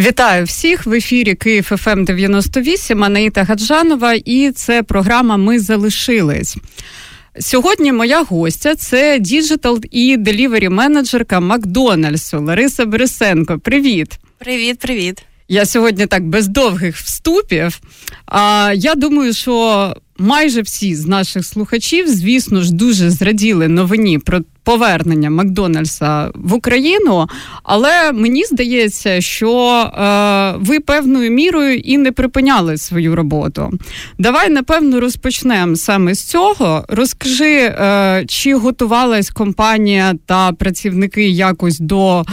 Вітаю всіх в ефірі Київ ФМ 98, Анаїта Гаджанова, і це програма Ми залишились. Сьогодні моя гостя це digital і delivery менеджерка Макдональдсу Лариса Борисенко. Привіт, привіт, привіт. Я сьогодні так без довгих вступів. А я думаю, що майже всі з наших слухачів, звісно ж, дуже зраділи новині про повернення Макдональдса в Україну. Але мені здається, що е, ви певною мірою і не припиняли свою роботу. Давай напевно розпочнемо саме з цього. Розкажи, е, чи готувалась компанія та працівники якось до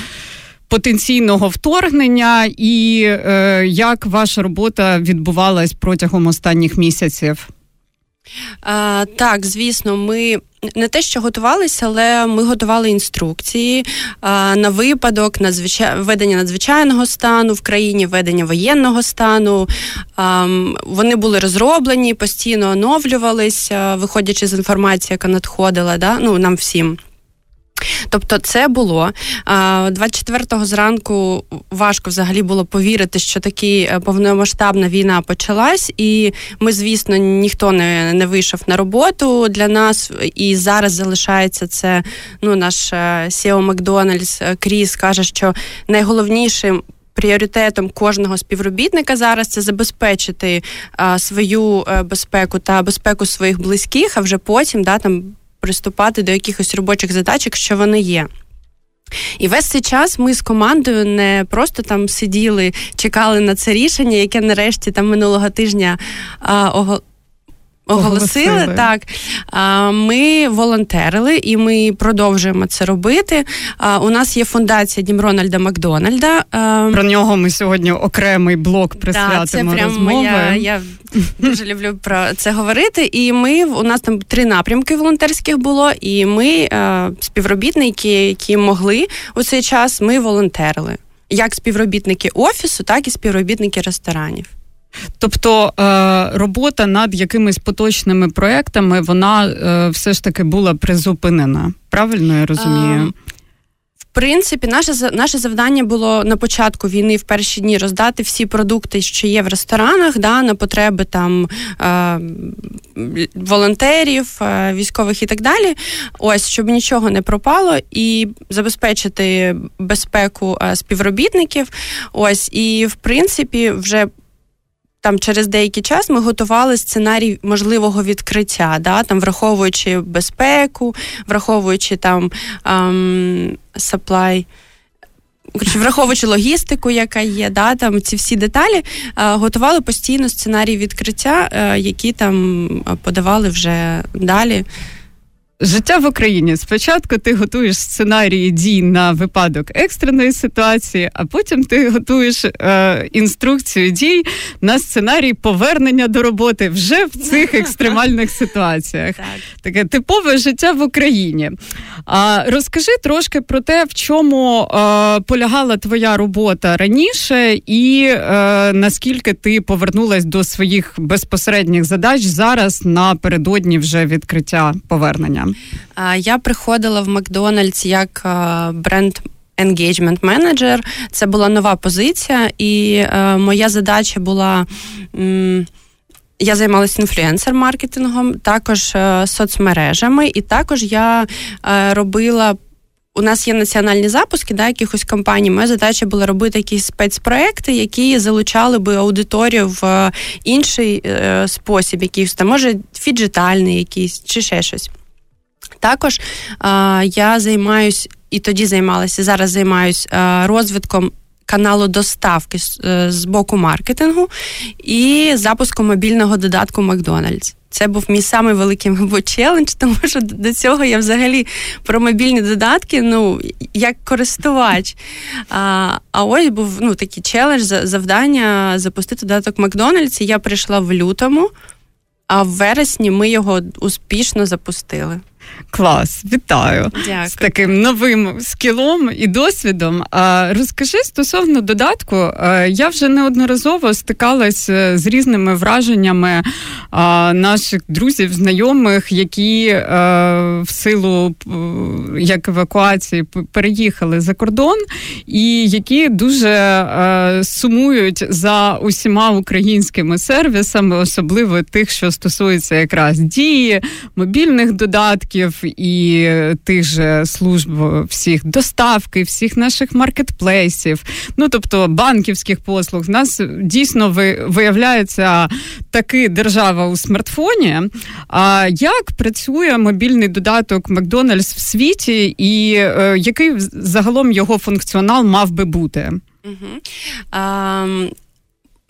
потенційного вторгнення, і е, як ваша робота відбувалась протягом останніх місяців? А, Так, звісно, ми не те, що готувалися, але ми готували інструкції а, на випадок надзвичай... ведення надзвичайного стану в країні, ведення воєнного стану. А, Вони були розроблені, постійно оновлювалися, виходячи з інформації, яка надходила, да? ну, нам всім. Тобто, це було 24-го зранку. Важко взагалі було повірити, що таки е, повномасштабна війна почалась, і ми, звісно, ніхто не не вийшов на роботу для нас. І зараз залишається це. Ну, наш Сіо Макдональдс е, Кріс каже, що найголовнішим. Пріоритетом кожного співробітника зараз це забезпечити а, свою е, безпеку та безпеку своїх близьких, а вже потім да там приступати до якихось робочих задач, якщо вони є. І весь цей час ми з командою не просто там сиділи, чекали на це рішення, яке нарешті там минулого тижня а, Оголосили, Оголосили. так. Ми волонтерили і ми продовжуємо це робити. У нас є фундація Дім Рональда Макдональда. Про нього ми сьогодні окремий блок присвятимо Так, Це прям моя, Я дуже люблю про це говорити. І ми у нас там три напрямки волонтерських було, і ми співробітники, які могли у цей час, ми волонтерили. Як співробітники офісу, так і співробітники ресторанів. Тобто е, робота над якимись поточними проектами, вона е, все ж таки була призупинена. Правильно я розумію? В принципі, наше наше завдання було на початку війни в перші дні роздати всі продукти, що є в ресторанах, да, на потреби там е, волонтерів, е, військових і так далі. Ось щоб нічого не пропало, і забезпечити безпеку е, співробітників. Ось і в принципі, вже там через деякий час ми готували сценарій можливого відкриття, да, там враховуючи безпеку, враховуючи там ем, supply, Враховуючи логістику, яка є, да, там ці всі деталі, готували постійно сценарій відкриття, е, які там подавали вже далі. Життя в Україні спочатку ти готуєш сценарії дій на випадок екстреної ситуації, а потім ти готуєш е, інструкцію дій на сценарій повернення до роботи вже в цих екстремальних ситуаціях. Так. Таке типове життя в Україні. А розкажи трошки про те, в чому е, полягала твоя робота раніше, і е, наскільки ти повернулась до своїх безпосередніх задач зараз напередодні вже відкриття повернення. Я приходила в Макдональдс як бренд. Engagement менеджер це була нова позиція, і е, моя задача була. М- я займалася інфлюенсер-маркетингом, також е, соцмережами, і також я е, робила. У нас є національні запуски да, якихось компаній. Моя задача була робити якісь спецпроекти, які залучали би аудиторію в інший е, спосіб, якийсь там, може, фіджитальний якийсь чи ще щось. Також а, я займаюсь і тоді займалася, зараз займаюсь розвитком. Каналу доставки з, е, боку маркетингу і запуском мобільного додатку Макдональдс. Це був мій самий великий мабуть, челендж, тому що до цього я взагалі про мобільні додатки, ну як користувач. А а ось був ну, такий челендж, завдання запустити додаток Макдональдс. Я прийшла в лютому, а в вересні ми його успішно запустили. Клас, вітаю Дякую. з таким новим скілом і досвідом. А розкажи стосовно додатку, я вже неодноразово стикалась е, з різними враженнями наших друзів, знайомих, які е, в силу як евакуації переїхали за кордон, і які дуже е, сумують за усіма українськими сервісами, особливо тих, що стосуються якраз дії, мобільних додатків і тих же служб всіх доставки, всіх наших маркетплейсів, ну тобто банківських послуг. В нас дійсно виявляється таки держава у смартфоні. А як працює мобільний додаток Макдональдс в світі, і е, який загалом його функціонал мав би бути? Угу. А,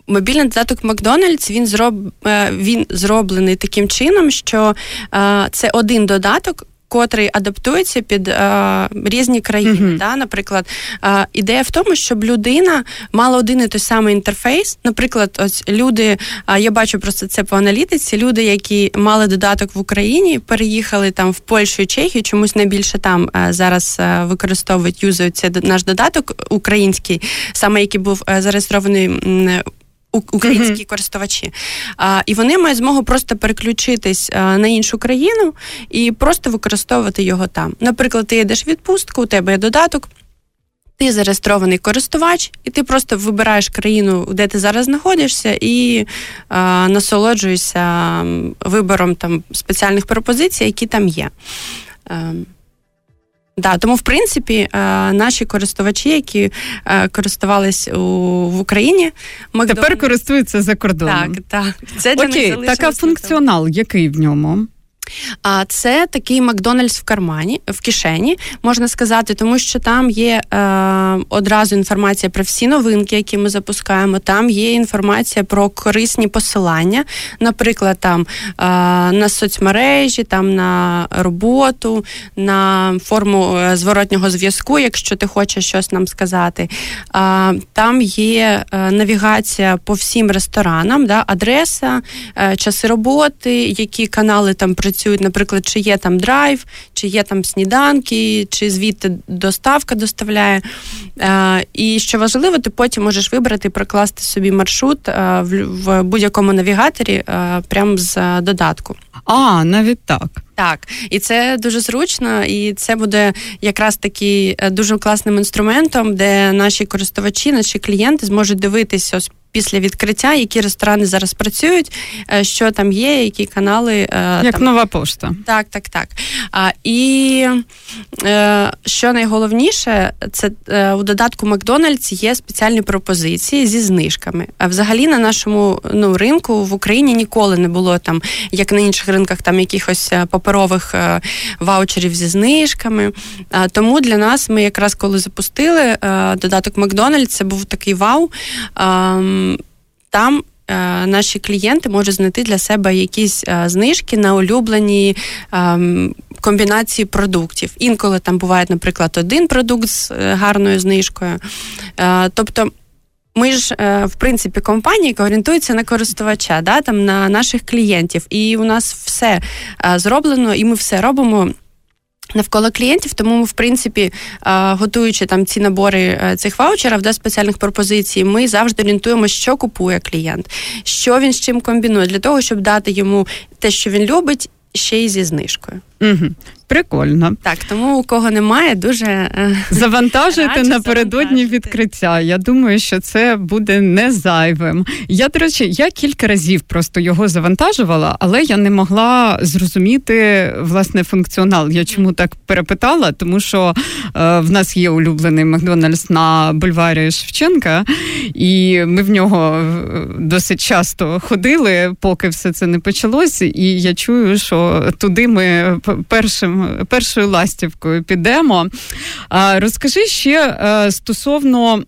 Мобільний додаток Макдональдс він зроб е, він зроблений таким чином, що е, це один додаток, котрий адаптується під е, різні країни. Mm-hmm. Да? Наприклад, е, ідея в тому, щоб людина мала один і той самий інтерфейс. Наприклад, ось люди, е, я бачу просто це по аналітиці. Люди, які мали додаток в Україні, переїхали там в Польщу і Чехію, чомусь найбільше там е, зараз е, використовують юзають цей наш додаток український, саме який був е, зареєстрований українські mm-hmm. користувачі. А, І вони мають змогу просто переключитись а, на іншу країну і просто використовувати його там. Наприклад, ти йдеш в відпустку, у тебе є додаток. Ти зареєстрований користувач, і ти просто вибираєш країну, де ти зараз знаходишся, і а, насолоджуєшся вибором там спеціальних пропозицій, які там є. Да, тому в принципі е, наші користувачі, які е, користувались у в Україні, Макдон... тепер користуються за кордоном. Так, так. Це для Окей, так а функціонал, який в ньому? А це такий Макдональдс в кармані, в кишені, можна сказати, тому що там є е, одразу інформація про всі новинки, які ми запускаємо. Там є інформація про корисні посилання, наприклад, там е, на соцмережі, там на роботу, на форму е, зворотнього зв'язку, якщо ти хочеш щось нам сказати. Е, там є е, навігація по всім ресторанам, да, адреса, е, часи роботи, які канали там працюють працюють, наприклад, чи є там драйв, чи є там сніданки, чи звідти доставка доставляє. Е, і що важливо, ти потім можеш вибрати прокласти собі маршрут е, в будь-якому навігаторі е, прямо з додатку. А, навіть так. Так, і це дуже зручно, і це буде якраз таки дуже класним інструментом, де наші користувачі, наші клієнти зможуть дивитися ось після відкриття, які ресторани зараз працюють, е, що там є, які канали е, як там... нова пошта. Так, так, так. А, І е, що найголовніше, це у додатку Макдональдс є спеціальні пропозиції зі знижками. А взагалі на нашому ну, ринку в Україні ніколи не було там, як на інших ринках, там якихось паперових ваучерів зі знижками. Тому для нас ми якраз коли запустили додаток Макдональдс, це був такий вау там е, наші клієнти можуть знайти для себе якісь е, знижки на улюблені ем, комбінації продуктів. Інколи там буває, наприклад, один продукт з е, гарною знижкою. Тобто. Ми ж, в принципі, компанія, яка орієнтується на користувача, да, там на наших клієнтів, і у нас все зроблено, і ми все робимо навколо клієнтів, тому ми, в принципі, готуючи там ці набори е, цих ваучерів до спеціальних пропозицій, ми завжди орієнтуємо, що купує клієнт, що він з чим комбінує, для того, щоб дати йому те, що він любить, ще й зі знижкою. Угу. Прикольно. Так, тому у кого немає, дуже е, завантажуйте напередодні відкриття. Я думаю, що це буде не зайвим. Я, до речі, я кілька разів просто його завантажувала, але я не могла зрозуміти власне функціонал. Я чому так перепитала? Тому що е, в нас є улюблений Макдональдс на бульварі Шевченка, і ми в нього е, досить часто ходили, поки все це не почалося. І я чую, що туди ми першим першою ластівкою підемо. Розкажи ще е, стосовно.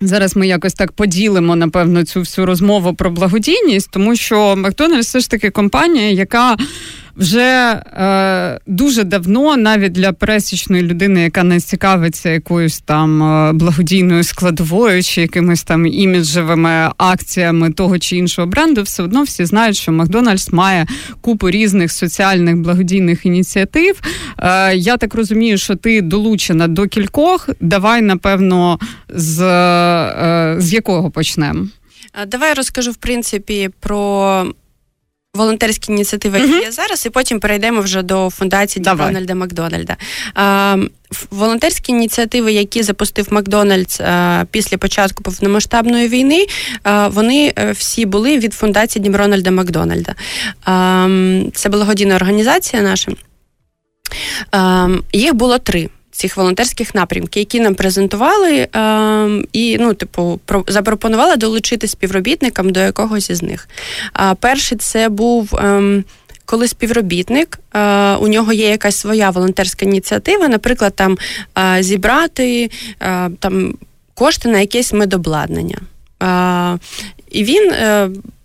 Зараз ми якось так поділимо, напевно, цю всю розмову про благодійність, тому що Макдональдс все ж таки компанія, яка вже е, дуже давно, навіть для пересічної людини, яка не цікавиться якоюсь там е, благодійною складовою чи якимись там іміджевими акціями того чи іншого бренду, все одно всі знають, що Макдональдс має купу різних соціальних благодійних ініціатив. Е, я так розумію, що ти долучена до кількох. Давай, напевно, з, е, з якого почнемо? Давай розкажу в принципі про волонтерські ініціативи, які є зараз, і потім перейдемо вже до фундації Рональда Макдональда. Волонтерські ініціативи, які запустив Макдональдс після початку повномасштабної війни, вони е, всі були від фундації Дім Рональда Макдональда. Це благодійна організація наша. Їх було три цих волонтерських напрямків, які нам презентували, е, і ну, типу, про, запропонували долучити співробітникам до якогось із них. Перший це був. Е, коли співробітник, е, у нього є якась своя волонтерська ініціатива, наприклад, там е, зібрати е, там кошти на якесь медобладнання. І він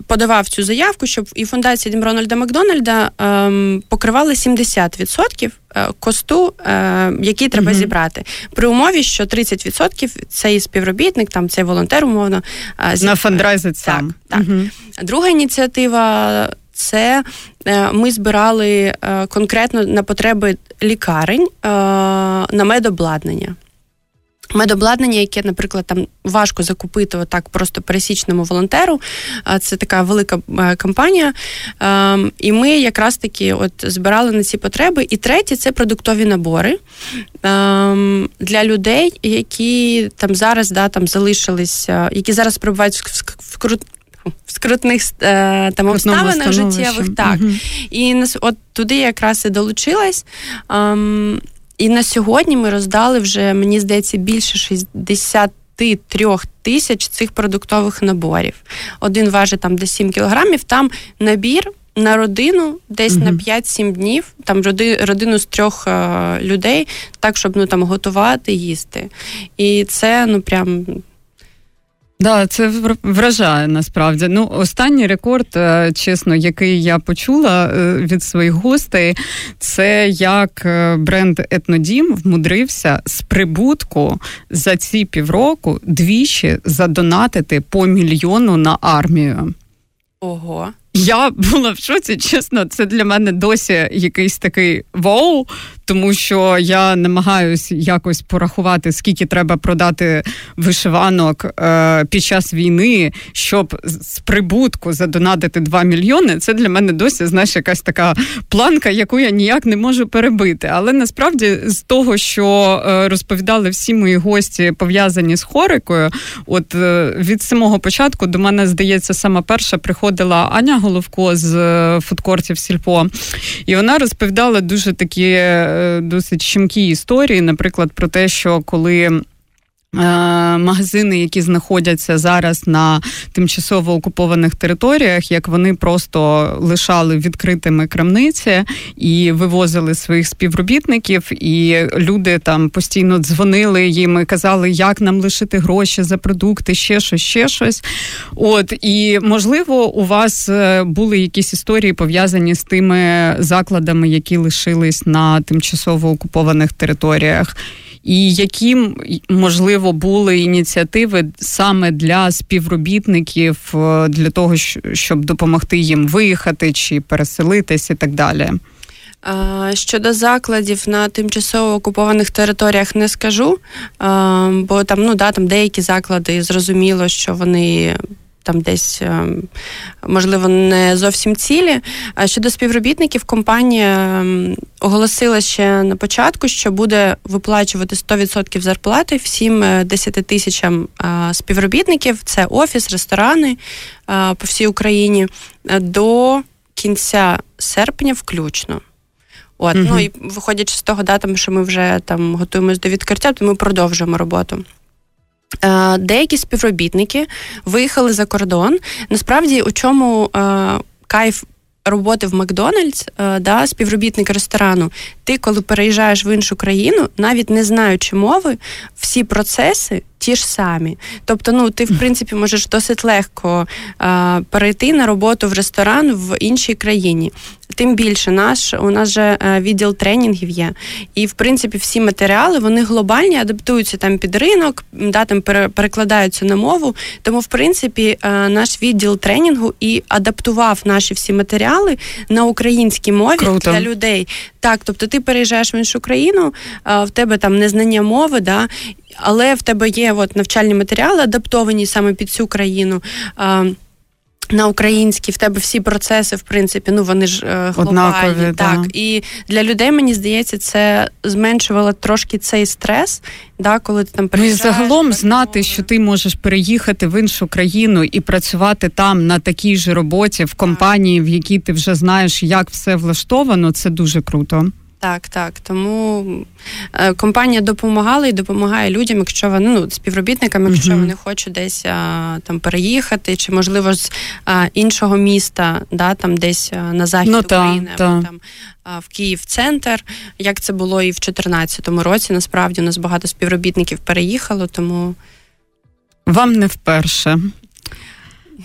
подавав цю заявку, щоб і фундація Рональда Макдональда ем, покривали 70% е, косту, е, який треба mm-hmm. зібрати, при умові, що 30% цей співробітник, там цей волонтер, умовно е, зіб... на фандрайзить сам. Так, так. Mm-hmm. Друга ініціатива. Це е, ми збирали конкретно на потреби лікарень на медобладнання. Медобладнання, яке, наприклад, там важко закупити отак просто пересічному волонтеру. Це така велика е, кампанія. Ем, і ми якраз таки от збирали на ці потреби. І третє це продуктові набори ем, для людей, які там зараз да, там залишились, які зараз перебувають в крут. В скрутних е, там обставинах життєвих, так. Угу. І от туди якраз і долучилась. Um, і на сьогодні ми роздали вже, мені здається, більше 63 тисяч цих продуктових наборів. Один важить там десь 7 кілограмів. Там набір на родину десь угу. на 5-7 днів, там родину з трьох е, людей, так щоб ну там готувати, їсти. І це ну прям Да, це вражає насправді. Ну, останній рекорд, е, чесно, який я почула е, від своїх гостей, це як е, бренд Етнодім вмудрився з прибутку за ці півроку двічі задонатити по мільйону на армію. Ого. Я була в шоці, чесно, це для мене досі якийсь такий вау, тому що я намагаюся якось порахувати, скільки треба продати вишиванок е, під час війни, щоб з прибутку задонатити 2 мільйони. Це для мене досі знаєш, якась така планка, яку я ніяк не можу перебити. Але насправді з того, що е, розповідали всі мої гості, пов'язані з хорикою, от е, від самого початку до мене здається, сама перша приходила Аня Головко з е, фудкортів Сільпо, і вона розповідала дуже такі е, досить щемкі історії, наприклад, про те, що коли магазини, які знаходяться зараз на тимчасово окупованих територіях, як вони просто лишали відкритими крамниці і вивозили своїх співробітників, і люди там постійно дзвонили їм і казали, як нам лишити гроші за продукти, ще щось, ще щось. От і можливо, у вас е, були якісь історії пов'язані з тими закладами, які лишились на тимчасово окупованих територіях і які можливо були ініціативи саме для співробітників е, для того, щоб допомогти їм виїхати чи переселитись, і так далі. Щодо закладів на тимчасово окупованих територіях не скажу, бо там ну да там деякі заклади зрозуміло, що вони там десь ем, можливо не зовсім цілі. А щодо співробітників, компанія оголосила ще на початку, що буде виплачувати 100% зарплати всім 10 е, тисячам е, співробітників. Це офіс, ресторани е, по всій Україні до кінця серпня, включно. От, mm ну і виходячи з того, датами, що ми вже там готуємось до відкриття, то ми продовжуємо роботу. Е, деякі співробітники виїхали за кордон. Насправді, у чому е, кайф роботи в Макдональдс, е, да, співробітник ресторану, ти, коли переїжджаєш в іншу країну, навіть не знаючи мови, всі процеси ті ж самі. Тобто, ну ти в принципі можеш досить легко а, перейти на роботу в ресторан в іншій країні. Тим більше наш у нас же е, відділ тренінгів є, і в принципі всі матеріали вони глобальні, адаптуються там під ринок, да там перекладаються на мову. Тому, в принципі, е, наш відділ тренінгу і адаптував наші всі матеріали на українській мові Круто. для людей. Так, тобто ти переїжджаєш в іншу країну, в тебе там незнання мови, да, але в тебе є от навчальні матеріали, адаптовані саме під цю країну. На українській в тебе всі процеси, в принципі, ну вони ж е, глобальні. Однакові, так. Да. І для людей, мені здається, це зменшувало трошки цей стрес, да, коли ти там переїжджаєш. Ну і загалом знати, що ти можеш переїхати в іншу країну і працювати там на такій же роботі в компанії, в якій ти вже знаєш, як все влаштовано, це дуже круто. Так, так. Тому е, компанія допомагала і допомагає людям, якщо вони ну, співробітникам, якщо uh-huh. вони хочуть десь а, там переїхати, чи можливо з а, іншого міста, да, там десь на захід ну, України та, або та. там а, в Київ центр. Як це було і в 2014 році. Насправді у нас багато співробітників переїхало, тому вам не вперше.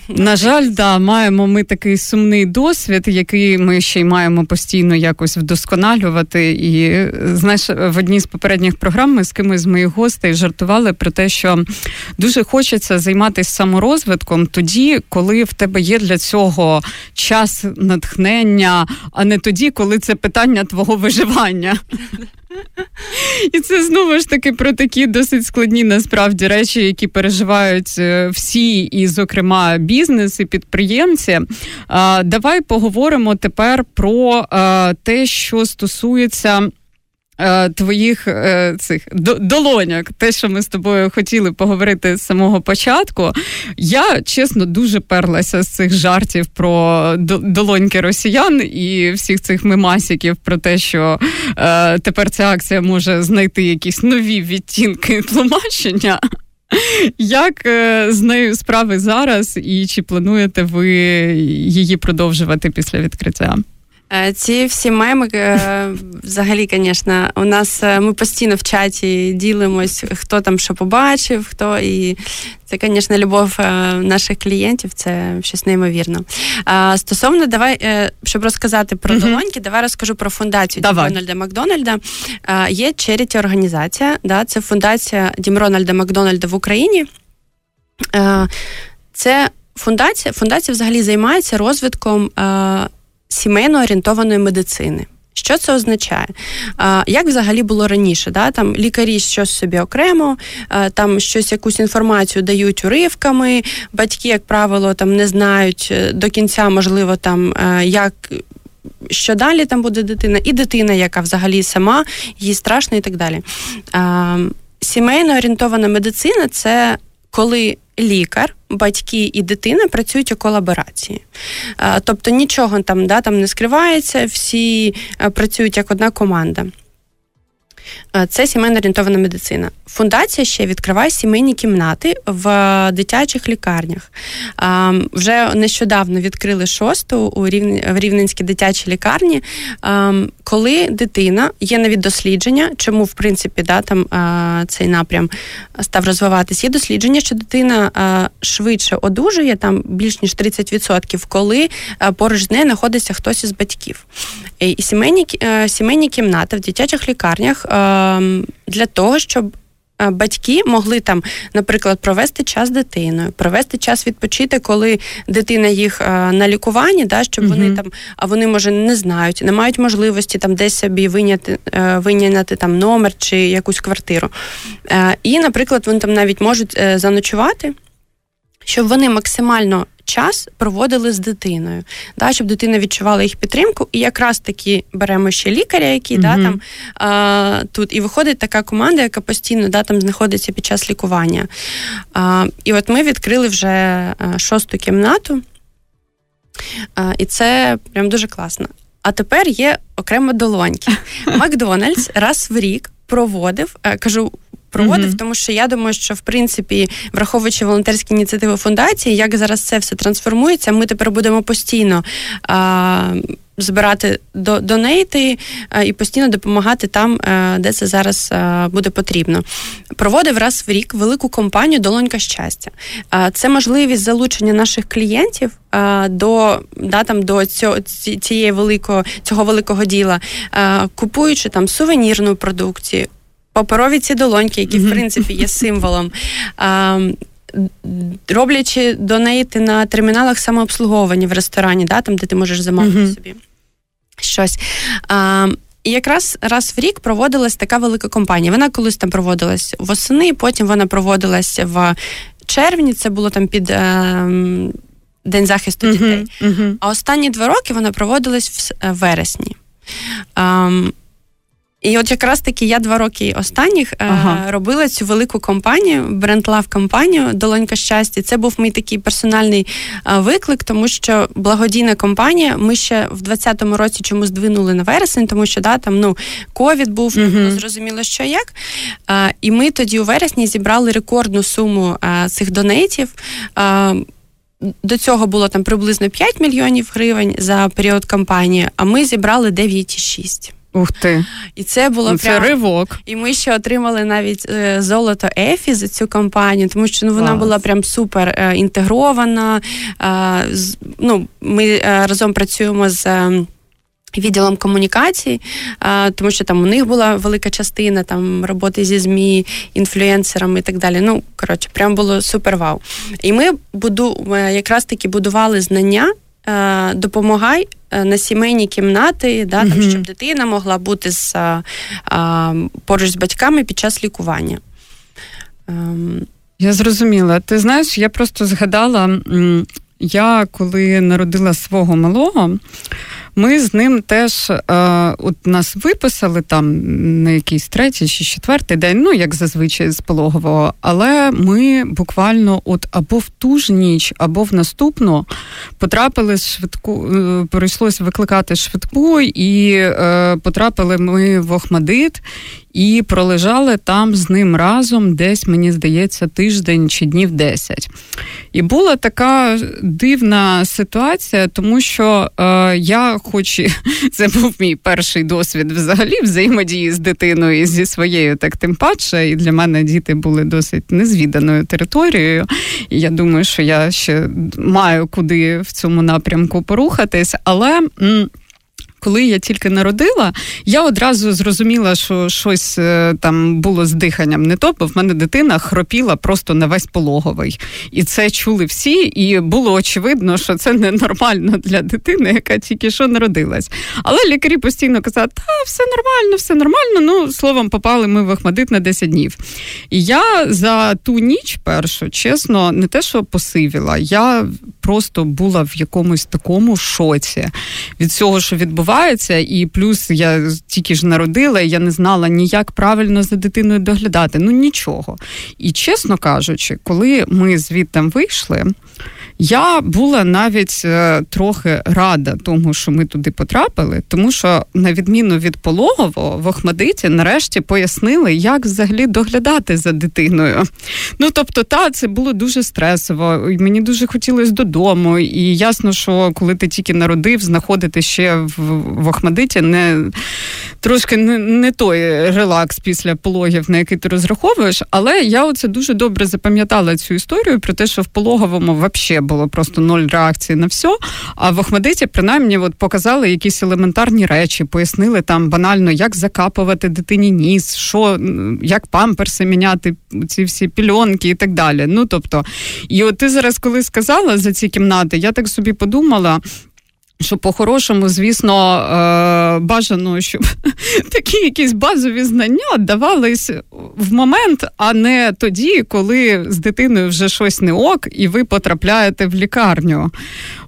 На жаль, да, маємо ми такий сумний досвід, який ми ще й маємо постійно якось вдосконалювати. І знаєш, в одній з попередніх програм ми з кимось з моїх гостей жартували про те, що дуже хочеться займатися саморозвитком тоді, коли в тебе є для цього час натхнення, а не тоді, коли це питання твого виживання. І це знову ж таки про такі досить складні насправді речі, які переживають е, всі, і, зокрема, бізнес і підприємці. Давай поговоримо тепер про те, що стосується. Е, твоїх е, цих долоняк, те, що ми з тобою хотіли поговорити з самого початку, я чесно дуже перлася з цих жартів про долоньки росіян і всіх цих мемасіків про те, що е, тепер ця акція може знайти якісь нові відтінки тлумачення. Як е, з нею справи зараз, і чи плануєте ви її продовжувати після відкриття? Е, ці всі меми, е, взагалі, звісно, у нас е, ми постійно в чаті ділимось, хто там що побачив, хто і це, звісно, любов наших клієнтів, це щось неймовірно. Стосовно, давай, щоб розказати про долоньки, давай розкажу про фундацію Дім Макдональда. Є черіті організація, да, це фундація Дім Рональда Макдональда в Україні. Це фундація, фундація взагалі займається розвитком сімейно орієнтованої медицини. Що це означає? Як взагалі було раніше? Да? Там Лікарі щось собі окремо, там щось якусь інформацію дають уривками, батьки, як правило, там не знають е, до кінця, можливо, там е, як. Що далі там буде дитина, і дитина, яка взагалі сама, їй страшно і так далі. Сімейно орієнтована медицина це коли лікар, батьки і дитина працюють у колаборації. Тобто нічого там да, там не скривається, всі працюють як одна команда. Е, це сімейно орієнтована медицина. Фундація ще відкриває сімейні кімнати в дитячих лікарнях. Вже нещодавно відкрили шосту у Рівненській дитячій лікарні, коли дитина є навіть дослідження, чому в принципі да, там цей напрям став розвиватись. Є дослідження, що дитина швидше одужує, там більш ніж 30%, коли поруч з нею знаходиться хтось із батьків. І сімейні сімейні кімнати в дитячих лікарнях ем, для того, щоб Батьки могли там, наприклад, провести час з дитиною, провести час відпочити, коли дитина їх е, на лікуванні, да, щоб uh вони там, а вони може не знають, не мають можливості там десь собі виняти, виняти там номер чи якусь квартиру. І, наприклад, вони там навіть можуть заночувати, щоб вони максимально час проводили з дитиною, да, щоб дитина відчувала їх підтримку. І якраз таки беремо ще лікаря, який mm да, там а, тут і виходить така команда, яка постійно да, там знаходиться під час лікування. А, І от ми відкрили вже шосту кімнату, а, і це прям дуже класно. А тепер є окремо долоньки. Макдональдс раз в рік проводив, кажу, проводив, mm-hmm. тому що я думаю, що в принципі, враховуючи волонтерські ініціативи фундації, як зараз це все трансформується, ми тепер будемо постійно. А, збирати до донейти і постійно допомагати там, де це зараз буде потрібно. Проводив раз в рік велику компанію Долонька щастя. Це можливість залучення наших клієнтів до да, там, до цього, цієї великого, цього великого діла, купуючи там сувенірну продукцію, паперові ці долоньки, які в принципі є символом роблячи донейти на терміналах самообслуговування в ресторані, да, там, де ти можеш замовити uh-huh. собі щось. А, і якраз раз в рік проводилась така велика компанія. Вона колись там проводилась восени, потім вона проводилась в червні, це було там під. Е, День захисту дітей. Uh-huh, uh-huh. А останні два роки вона проводилась в вересні. Um, і от якраз таки я два роки останніх е, ага. робила цю велику компанію, бренд-лав компанію Долонька щастя. Це був мій такий персональний е, виклик, тому що благодійна компанія. Ми ще в 2020 році чомусь здвинули на вересень, тому що да, там ну ковід був, було зрозуміло, що як. Е, і ми тоді у вересні зібрали рекордну суму цих донейтів. До цього було там приблизно 5 мільйонів гривень за період кампанії, а ми зібрали 9,6. Ух ти. І це було ну, це прям... ривок. І ми ще отримали навіть е, золото Ефі за цю кампанію, тому що ну вона Клас. була прям супер е, інтегрована. Е, з, ну, Ми разом працюємо з. Е, відділом комунікацій, тому що там у них була велика частина там роботи зі ЗМІ, інфлюенсерами і так далі. Ну, коротше, прям було супер вау. І ми буду якраз таки будували знання допомагай на сімейні кімнати, да, там, щоб дитина могла бути з, а, е, поруч з батьками під час лікування. Ем, я зрозуміла. Ти знаєш, я просто згадала, я коли народила свого малого. Ми з ним теж е, от нас виписали там на якийсь третій чи четвертий день, ну як зазвичай з пологового, але ми буквально от або в ту ж ніч, або в наступну потрапили швидку, е, прийшлось викликати швидку, і е, потрапили ми в Охмадит і пролежали там з ним разом десь, мені здається, тиждень чи днів 10. І була така дивна ситуація, тому що е, я, хоч і це був мій перший досвід взагалі взаємодії з дитиною і зі своєю, так тим паче, і для мене діти були досить незвіданою територією. І я думаю, що я ще маю куди в цьому напрямку порухатись, але. Коли я тільки народила, я одразу зрозуміла, що щось е, там було з диханням не то, бо в мене дитина хропіла просто на весь пологовий. І це чули всі, і було очевидно, що це ненормально для дитини, яка тільки що народилась. Але лікарі постійно казали, та все нормально, все нормально. Ну, словом, попали ми в Ахмадит на 10 днів. І я за ту ніч першу, чесно, не те, що посивіла, я просто була в якомусь такому шоці від цього, що відбувається і плюс я тільки ж народила, і я не знала ніяк правильно за дитиною доглядати. Ну нічого. І чесно кажучи, коли ми звідти вийшли. Я була навіть е, трохи рада тому, що ми туди потрапили, тому що, на відміну від пологового, в Охмадиті нарешті пояснили, як взагалі доглядати за дитиною. Ну тобто, та це було дуже стресово, і мені дуже хотілося додому. І ясно, що коли ти тільки народив, знаходити ще в, в Охмадиті не трошки не, не той релакс після пологів, на який ти розраховуєш. Але я оце дуже добре запам'ятала цю історію про те, що в пологовому взагалі було просто ноль реакції на все. А в Охмадиті, принаймні, от показали якісь елементарні речі, пояснили там банально, як закапувати дитині ніс, що як памперси міняти, ці всі пільонки і так далі. Ну тобто, і от ти зараз, коли сказала за ці кімнати, я так собі подумала. Що по-хорошому, звісно, е, бажано, щоб такі якісь базові знання давались в момент, а не тоді, коли з дитиною вже щось не ок, і ви потрапляєте в лікарню.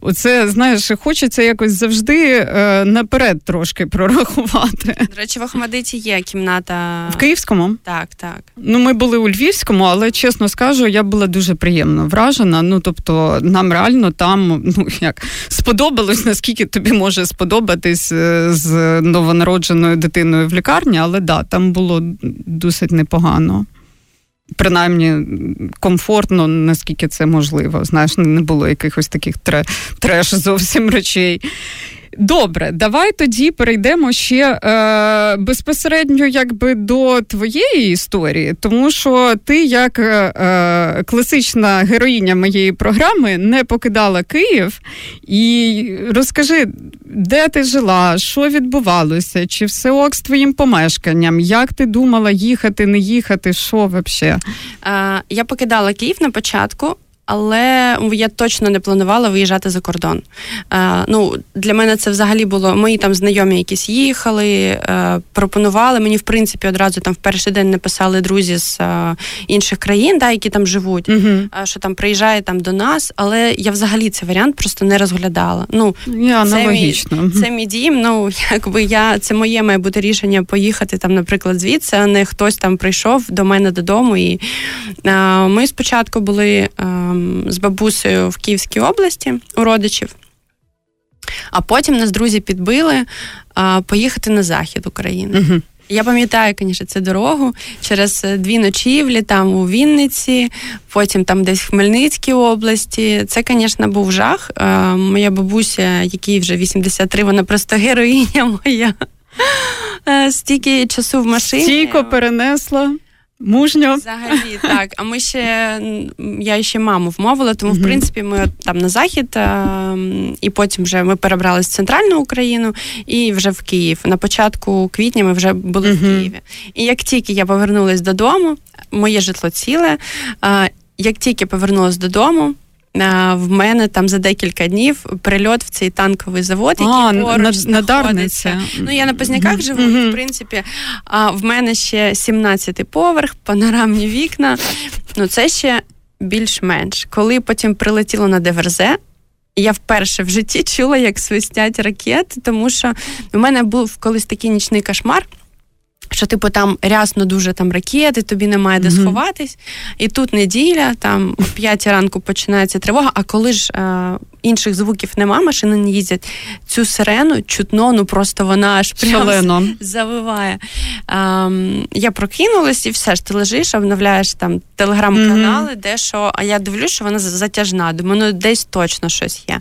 Оце, знаєш, хочеться якось завжди е, наперед трошки прорахувати. До речі, в Ахмадиті є кімната в Київському? Так, так. Ну, ми були у Львівському, але чесно скажу, я була дуже приємно вражена. Ну, тобто, нам реально там ну як сподобалось, наскільки тобі може сподобатись е, з новонародженою дитиною в лікарні, але да, там було досить непогано принаймні комфортно, наскільки це можливо. Знаєш, не було якихось таких треш зовсім речей. Добре, давай тоді перейдемо ще е, безпосередньо якби до твоєї історії, тому що ти, як е, класична героїня моєї програми, не покидала Київ. І розкажи, де ти жила, що відбувалося, чи все ок з твоїм помешканням, як ти думала їхати, не їхати, що взагалі? Е, я покидала Київ на початку але я точно не планувала виїжджати за кордон. Е, ну, Для мене це взагалі було. Мої там знайомі якісь їхали, е, пропонували. Мені, в принципі, одразу там в перший день написали друзі з е, інших країн, да, які там живуть, uh що там приїжджає там до нас. Але я взагалі цей варіант просто не розглядала. Ну, я Це мій, це мій дім. Ну, якби я це моє має бути рішення поїхати там, наприклад, звідси, а не хтось там прийшов до мене додому. І ми спочатку були з бабусею в Київській області у родичів. А потім нас друзі підбили а, поїхати на захід України. uh Я пам'ятаю, звісно, цю дорогу через дві ночівлі, там у Вінниці, потім там десь в Хмельницькій області. Це, звісно, був жах. А, моя бабуся, якій вже 83, вона просто героїня моя. Стільки часу в машині. Стійко перенесла. Мужньо. Взагалі, так. А ми ще я ще маму вмовила, тому в принципі ми там на захід, і потім вже ми перебрались в центральну Україну і вже в Київ. На початку квітня ми вже були в Києві. І як тільки я повернулась додому, моє житло ціле. Як тільки повернулась додому, в мене там за декілька днів прильот в цей танковий завод, який а, поруч на, знаходиться. Ну я на Позняках живу. Mm-hmm. В принципі, а в мене ще 17-й поверх, панорамні вікна. Ну це ще більш-менш. Коли потім прилетіло на Деверзе. Я вперше в житті чула, як свистять ракети, тому що у мене був колись такий нічний кошмар. Що, типу, там рясно дуже там ракети, тобі немає де mm-hmm. сховатись. І тут неділя, там о 5 ранку починається тривога. А коли ж е, інших звуків нема, машини не їздять, цю сирену чутно, ну просто вона аж прямо завиває. Е, я прокинулась і все ж ти лежиш, обновляєш там телеграм-канали, mm-hmm. де що, а я дивлюсь, що вона затяжна. Думаю, ну десь точно щось є.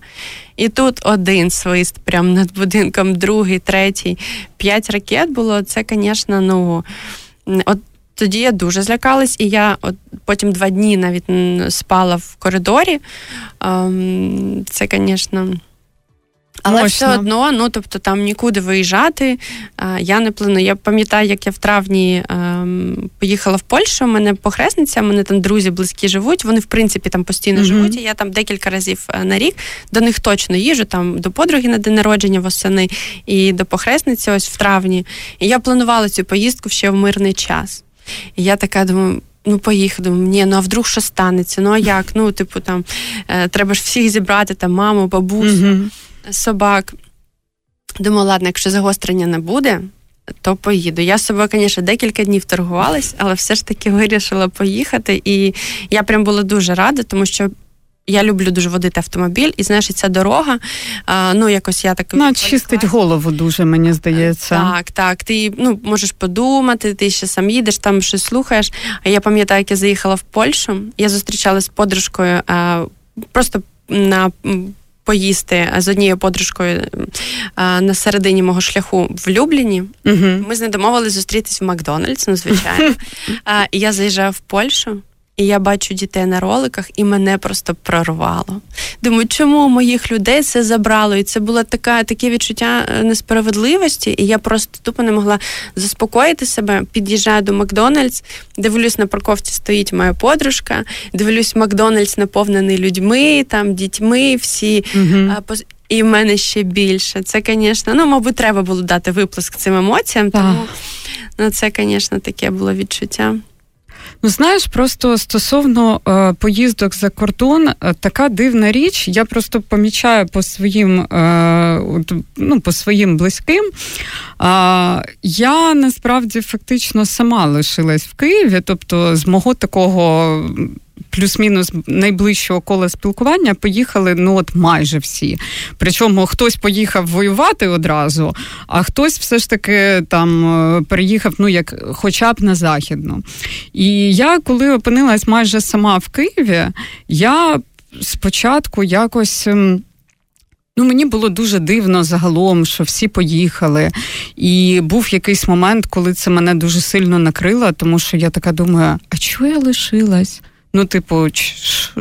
І тут один свист прямо над будинком, другий, третій, п'ять ракет було. Це, звісно, ну от. Тоді я дуже злякалась, і я от потім два дні навіть спала в коридорі. Ем, це, звісно, але Мощно. все одно, ну тобто там нікуди виїжджати. А, я не планую. Я пам'ятаю, як я в травні ем, поїхала в Польщу. У мене похресниця, у мене там друзі близькі живуть. Вони в принципі там постійно mm-hmm. живуть. і Я там декілька разів е, на рік до них точно їжу. Там до подруги на день народження восени і до похресниці, ось в травні. І я планувала цю поїздку ще в мирний час. І я така думаю. Ну, поїхали, ні, ну а вдруг що станеться? Ну а як? Ну, типу, там е, треба ж всіх зібрати, там маму, бабусю. Mm-hmm собак. Думаю, ладно, якщо загострення не буде, то поїду. Я з собою, звісно, декілька днів торгувалась, але все ж таки вирішила поїхати. І я прям була дуже рада, тому що. Я люблю дуже водити автомобіль, і знаєш, ця дорога. А, ну, якось я так Ну, чистить голову дуже, мені здається. Так, так. Ти ну, можеш подумати, ти ще сам їдеш, там щось слухаєш. А я пам'ятаю, як я заїхала в Польщу. Я зустрічалася з подружкою а, просто на поїсти з однією подружкою на середині мого шляху в Любліні. uh Ми з нею домовились зустрітись в Макдональдс, ну звичайно. І я заїжджаю в Польщу. І я бачу дітей на роликах, і мене просто прорвало. Думаю, чому моїх людей це забрало? І це було така, таке відчуття е, несправедливості, і я просто тупо не могла заспокоїти себе. Під'їжджаю до Макдональдс, дивлюсь, на парковці стоїть моя подружка, дивлюсь, Макдональдс наповнений людьми, там дітьми, всі. Угу. І в мене ще більше. Це, звісно, ну, мабуть, треба було дати виплеск цим емоціям, тому ну, це, звісно, таке було відчуття. Ну, знаєш, просто стосовно е, поїздок за кордон, е, така дивна річ. Я просто помічаю по своїм е, ну, по своїм близьким. Я насправді фактично сама лишилась в Києві, тобто з мого такого плюс-мінус найближчого кола спілкування поїхали ну от майже всі. Причому хтось поїхав воювати одразу, а хтось все ж таки там е, переїхав, ну як хоча б на західну. І я, коли опинилась майже сама в Києві, я спочатку якось. Ем, Ну, мені було дуже дивно загалом, що всі поїхали. І був якийсь момент, коли це мене дуже сильно накрило, тому що я така думаю, а чого я лишилась? Ну, типу,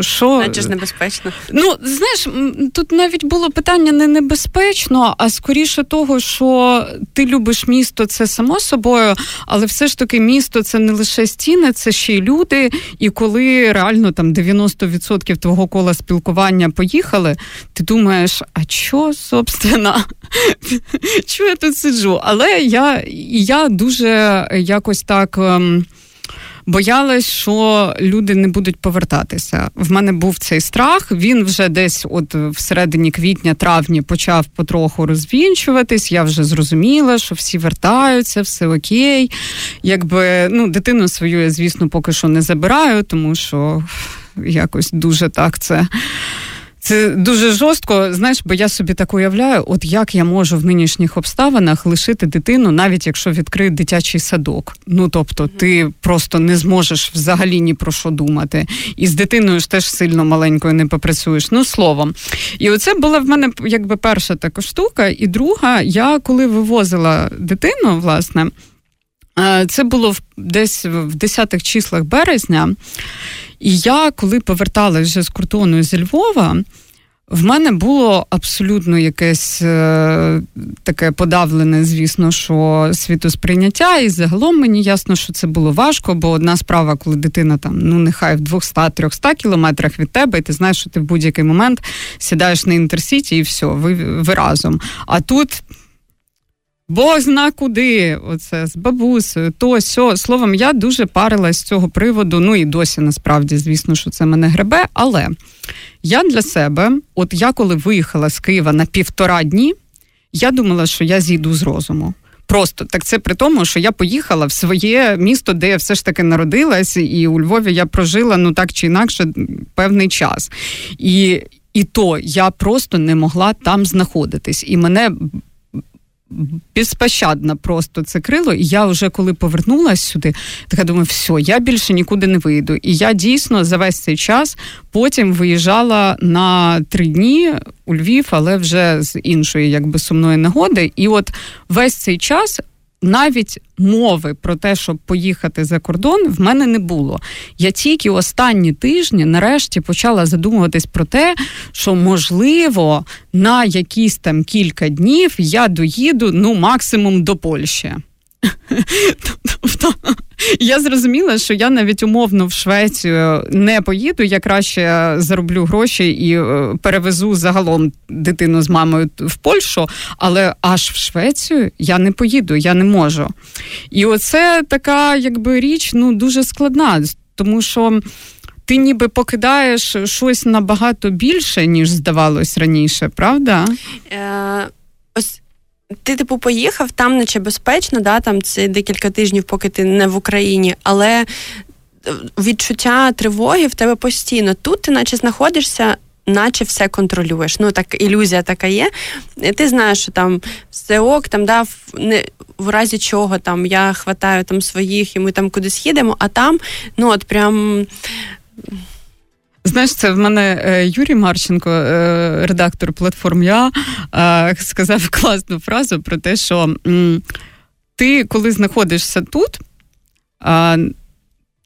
що Наче ж небезпечно. Ну, знаєш, тут навіть було питання не небезпечно, а скоріше того, що ти любиш місто, це само собою, але все ж таки місто це не лише стіни, це ще й люди. І коли реально там 90% твого кола спілкування поїхали, ти думаєш, а що, собственно, чого я тут сиджу? Але я, я дуже якось так. Боялась, що люди не будуть повертатися. В мене був цей страх. Він вже десь, от в середині квітня-травні, почав потроху розвінчуватись. Я вже зрозуміла, що всі вертаються, все окей. Якби ну, дитину свою я, звісно, поки що не забираю, тому що якось дуже так це. Це дуже жорстко, знаєш, бо я собі так уявляю, от як я можу в нинішніх обставинах лишити дитину, навіть якщо відкриють дитячий садок. Ну тобто, ти просто не зможеш взагалі ні про що думати. І з дитиною ж теж сильно маленькою не попрацюєш. Ну словом. І оце була в мене якби перша така штука. І друга, я коли вивозила дитину, власне. Е, це було десь в 10-х числах березня. І я, коли поверталася вже з кордону зі Львова, в мене було абсолютно якесь е, таке подавлене, звісно, що світосприйняття, і загалом мені ясно, що це було важко, бо одна справа, коли дитина там, ну нехай в 200-300 кілометрах від тебе, і ти знаєш, що ти в будь-який момент сідаєш на інтерсіті і все, ви, ви разом. А тут Бог зна куди, оце з бабусею, то сьо. Словом, я дуже парилась з цього приводу. Ну і досі насправді, звісно, що це мене гребе. Але я для себе, от я коли виїхала з Києва на півтора дні, я думала, що я зійду з розуму. Просто так це при тому, що я поїхала в своє місто, де я все ж таки народилась, і у Львові я прожила ну так чи інакше певний час. І і то я просто не могла там знаходитись. І мене безпощадно просто це крило. І я вже коли повернулася сюди, така думаю, все, я більше нікуди не вийду. І я дійсно за весь цей час потім виїжджала на три дні у Львів, але вже з іншої, якби сумної нагоди. І от весь цей час навіть мови про те, щоб поїхати за кордон, в мене не було. Я тільки останні тижні нарешті почала задумуватись про те, що можливо на якісь там кілька днів я доїду ну максимум до Польщі. Тобто я зрозуміла, що я навіть умовно в Швецію не поїду, я краще зароблю гроші і е, перевезу загалом дитину з мамою в Польщу, але аж в Швецію я не поїду, я не можу. І оце така якби річ ну дуже складна, тому що. Ти ніби покидаєш щось набагато більше, ніж здавалось раніше, правда? Е, Ось ти, типу, поїхав, там наче безпечно, да, там це декілька тижнів, поки ти не в Україні, але е, відчуття тривоги в тебе постійно. Тут ти наче знаходишся. Наче все контролюєш. Ну, так ілюзія така є. Ти знаєш, що там все ок, там да, не, в разі чого там я хватаю там своїх і ми там кудись їдемо, а там, ну от прям. Знаєш, це в мене е, Юрій Марченко, е, редактор платформ Я, е, сказав класну фразу про те, що ти, коли знаходишся тут,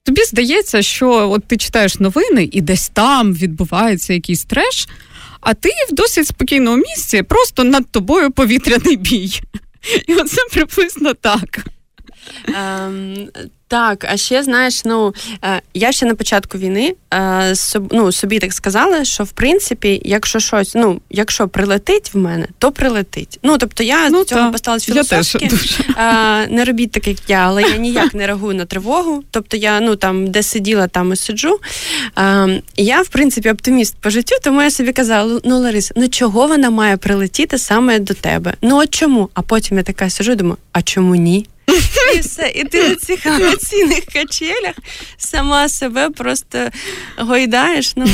тобі здається, що от ти читаєш новини і десь там відбувається якийсь треш, а ти в досить спокійному місці, просто над тобою повітряний бій. І оце приблизно так. Так, а ще знаєш, ну е, я ще на початку війни е, ну, собі так сказала, що в принципі, якщо щось, ну якщо прилетить в мене, то прилетить. Ну тобто я ну, цього поставилась філософськи. Е, не робіть так, як я, але я ніяк не реагую на тривогу. Тобто я ну там, де сиділа, там і сиджу. Я, в принципі, оптиміст по життю, тому я собі казала: ну Ларис, ну чого вона має прилетіти саме до тебе? Ну от чому? А потім я така сижу, і думаю, а чому ні? І все. І ти на цих емоційних качелях сама себе просто гойдаєш. Ну.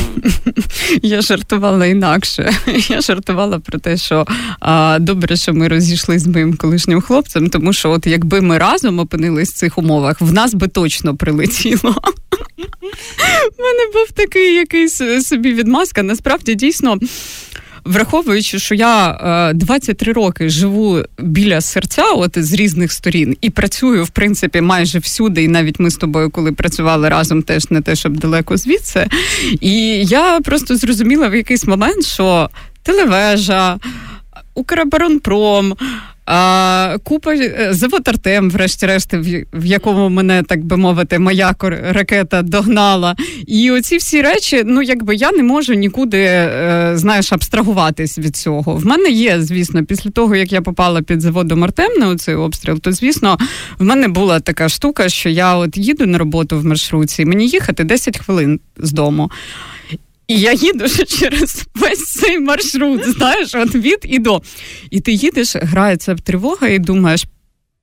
Я жартувала інакше. Я жартувала про те, що а, добре, що ми розійшли з моїм колишнім хлопцем, тому що, от якби ми разом опинились в цих умовах, в нас би точно прилетіло. У мене був такий якийсь собі відмазка. Насправді дійсно. Враховуючи, що я 23 е, роки живу біля серця, от з різних сторін, і працюю в принципі майже всюди, і навіть ми з тобою, коли працювали разом, теж не те, щоб далеко звідси. І я просто зрозуміла в якийсь момент, що телевежа, Укроборонпром, а, Купа е, завод Артем, врешті-решт, в якому мене, так би мовити, моя ракета догнала. І оці всі речі, ну якби я не можу нікуди, е, знаєш, абстрагуватись від цього. В мене є, звісно, після того, як я попала під заводом Артем на цей обстріл, то звісно, в мене була така штука, що я от їду на роботу в маршрутці, мені їхати 10 хвилин з дому. І я їду через весь цей маршрут, знаєш, от від і до. І ти їдеш, грається в тривога, і думаєш.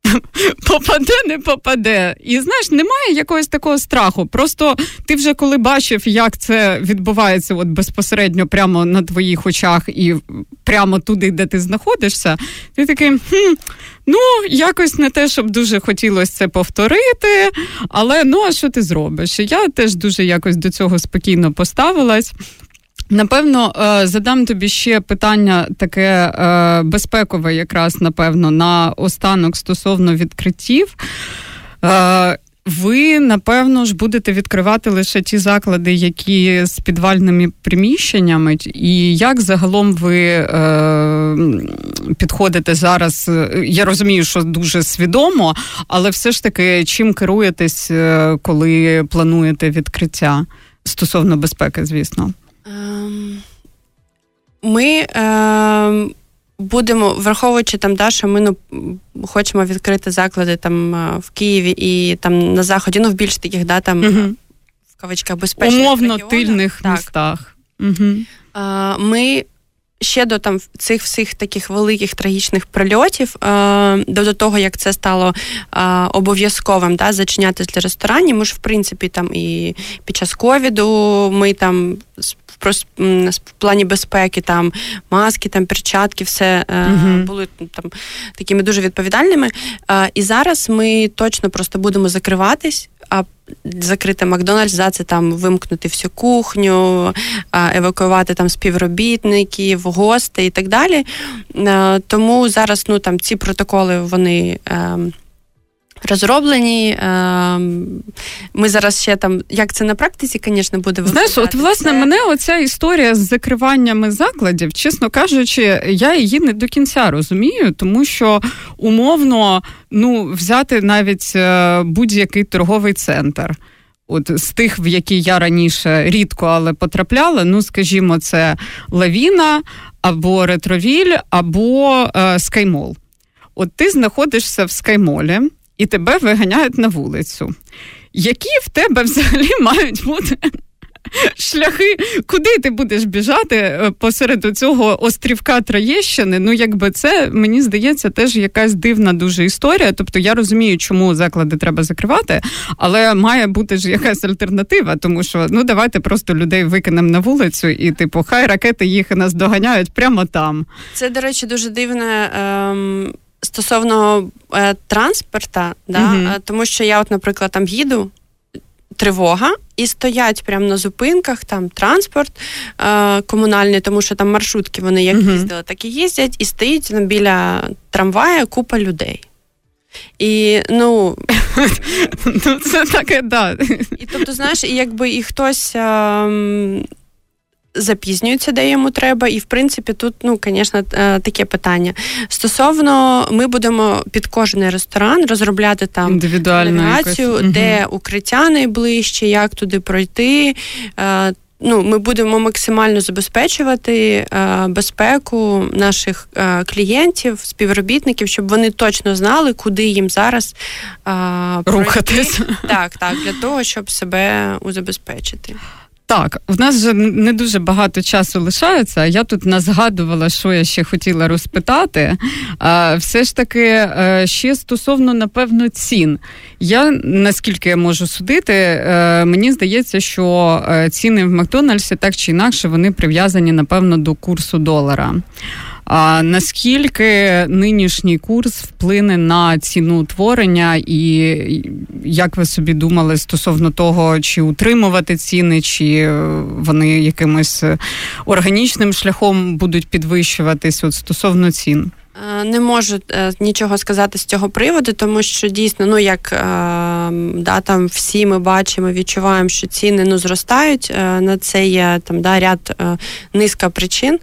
Попаде, не попаде. І знаєш, немає якогось такого страху. Просто ти вже коли бачив, як це відбувається от безпосередньо прямо на твоїх очах і прямо туди, де ти знаходишся, ти такий. хм, Ну, якось не те, щоб дуже хотілося це повторити, але ну а що ти зробиш? Я теж дуже якось до цього спокійно поставилась. Напевно, е, задам тобі ще питання таке е, безпекове, якраз напевно, на останок стосовно відкриттів. Е, ви напевно ж будете відкривати лише ті заклади, які з підвальними приміщеннями, і як загалом ви е, підходите зараз? Я розумію, що дуже свідомо, але все ж таки чим керуєтесь, коли плануєте відкриття стосовно безпеки, звісно? Ем, ми е, будемо, враховуючи там, да, що ми ну, хочемо відкрити заклади там е, в Києві і там на заході, ну в більш таких, да, там угу. в кавичках безпечних умовно регіонах. тильних так. містах. Угу. Е, ми ще до там цих всіх таких великих трагічних прильотів, е, до того як це стало обов'язковим да, зачинятись для ресторанів. Ми ж в принципі там і під час ковіду ми там в плані безпеки, там маски, там перчатки, все uh були там такими дуже відповідальними. І зараз ми точно просто будемо закриватись. А закрити Макдональдс, за це там вимкнути всю кухню, евакуювати там співробітників, гостей і так далі. Тому зараз ну там ці протоколи вони ем, розроблені. Ем, ми зараз ще там, як це на практиці, звісно, буде Знаєш, от власне мене оця історія з закриваннями закладів, чесно кажучи, я її не до кінця розумію, тому що умовно ну, взяти навіть е, будь-який торговий центр. От з тих, в які я раніше рідко, але потрапляла, ну скажімо, це Лавіна або Ретровіль, або е, Скаймол. От ти знаходишся в Скаймолі, і тебе виганяють на вулицю. Які в тебе взагалі мають бути шляхи, куди ти будеш біжати е, посеред цього острівка Троєщини? Ну, якби це мені здається теж якась дивна дуже історія. Тобто я розумію, чому заклади треба закривати, але має бути ж якась альтернатива, тому що ну давайте просто людей викинемо на вулицю, і типу, хай ракети їх нас доганяють прямо там. Це, до речі, дуже дивне. Ем стосовно е, транспорта, да, угу. тому що я, от, наприклад, там їду. Тривога і стоять прямо на зупинках там транспорт е, комунальний, тому що там маршрутки вони як uh-huh. їздили, так і їздять, і стоїть ну, біля трамвая купа людей. І ну ну це таке, да. І тобто, знаєш, і якби і хтось. Е, запізнюються, де йому треба, і в принципі тут, ну звісно, е, таке питання. Стосовно, ми будемо під кожний ресторан розробляти там навігацію, де угу. укриття найближче, як туди пройти. Е, ну, Ми будемо максимально забезпечувати е, безпеку наших е, клієнтів, співробітників, щоб вони точно знали, куди їм зараз е, рухатись. Так, так, для того, щоб себе узабезпечити. Так, в нас вже не дуже багато часу лишається. Я тут не згадувала, що я ще хотіла розпитати. Все ж таки, е, ще стосовно, напевно, цін. Я наскільки я можу судити, е, мені здається, що е, ціни в Макдональдсі так чи інакше вони прив'язані, напевно, до курсу долара. А наскільки нинішній курс вплине на ціну утворення, і як ви собі думали стосовно того, чи утримувати ціни, чи вони якимось органічним шляхом будуть підвищуватись от стосовно цін? Е, не можу е, нічого сказати з цього приводу, тому що дійсно, ну як е, да, там всі ми бачимо, відчуваємо, що ціни ну зростають. На це є там да, ряд низка причин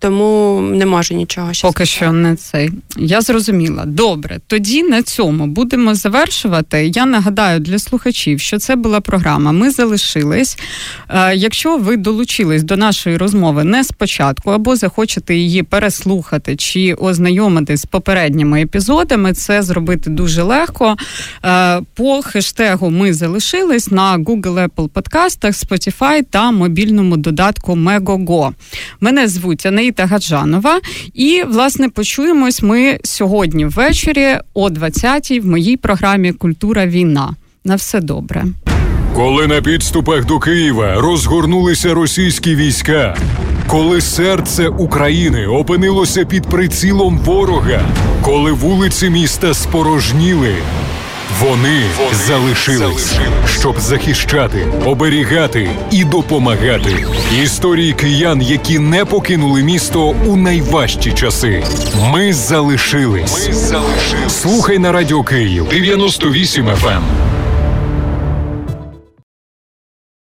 тому не можу нічого ще поки сказати. що не цей. Я зрозуміла. Добре, тоді на цьому будемо завершувати. Я нагадаю для слухачів, що це була програма. Ми залишились. Е, якщо ви долучились до нашої розмови не спочатку, або захочете її переслухати чи ознайомити з попередніми епізодами, це зробити дуже легко. Е, по хештегу ми залишились на Google Apple подкастах, Spotify та мобільному додатку Megogo. Мене звуть Анеї Маргарита Гаджанова. І, власне, почуємось ми сьогодні ввечері о 20-й в моїй програмі Культура війна. На все добре. Коли на підступах до Києва розгорнулися російські війська, коли серце України опинилося під прицілом ворога, коли вулиці міста спорожніли. Вони, Вони залишились, щоб захищати, оберігати і допомагати. Історії киян, які не покинули місто у найважчі часи. Ми залишились. Ми залишились. Слухай на радіо Київ 98 FM.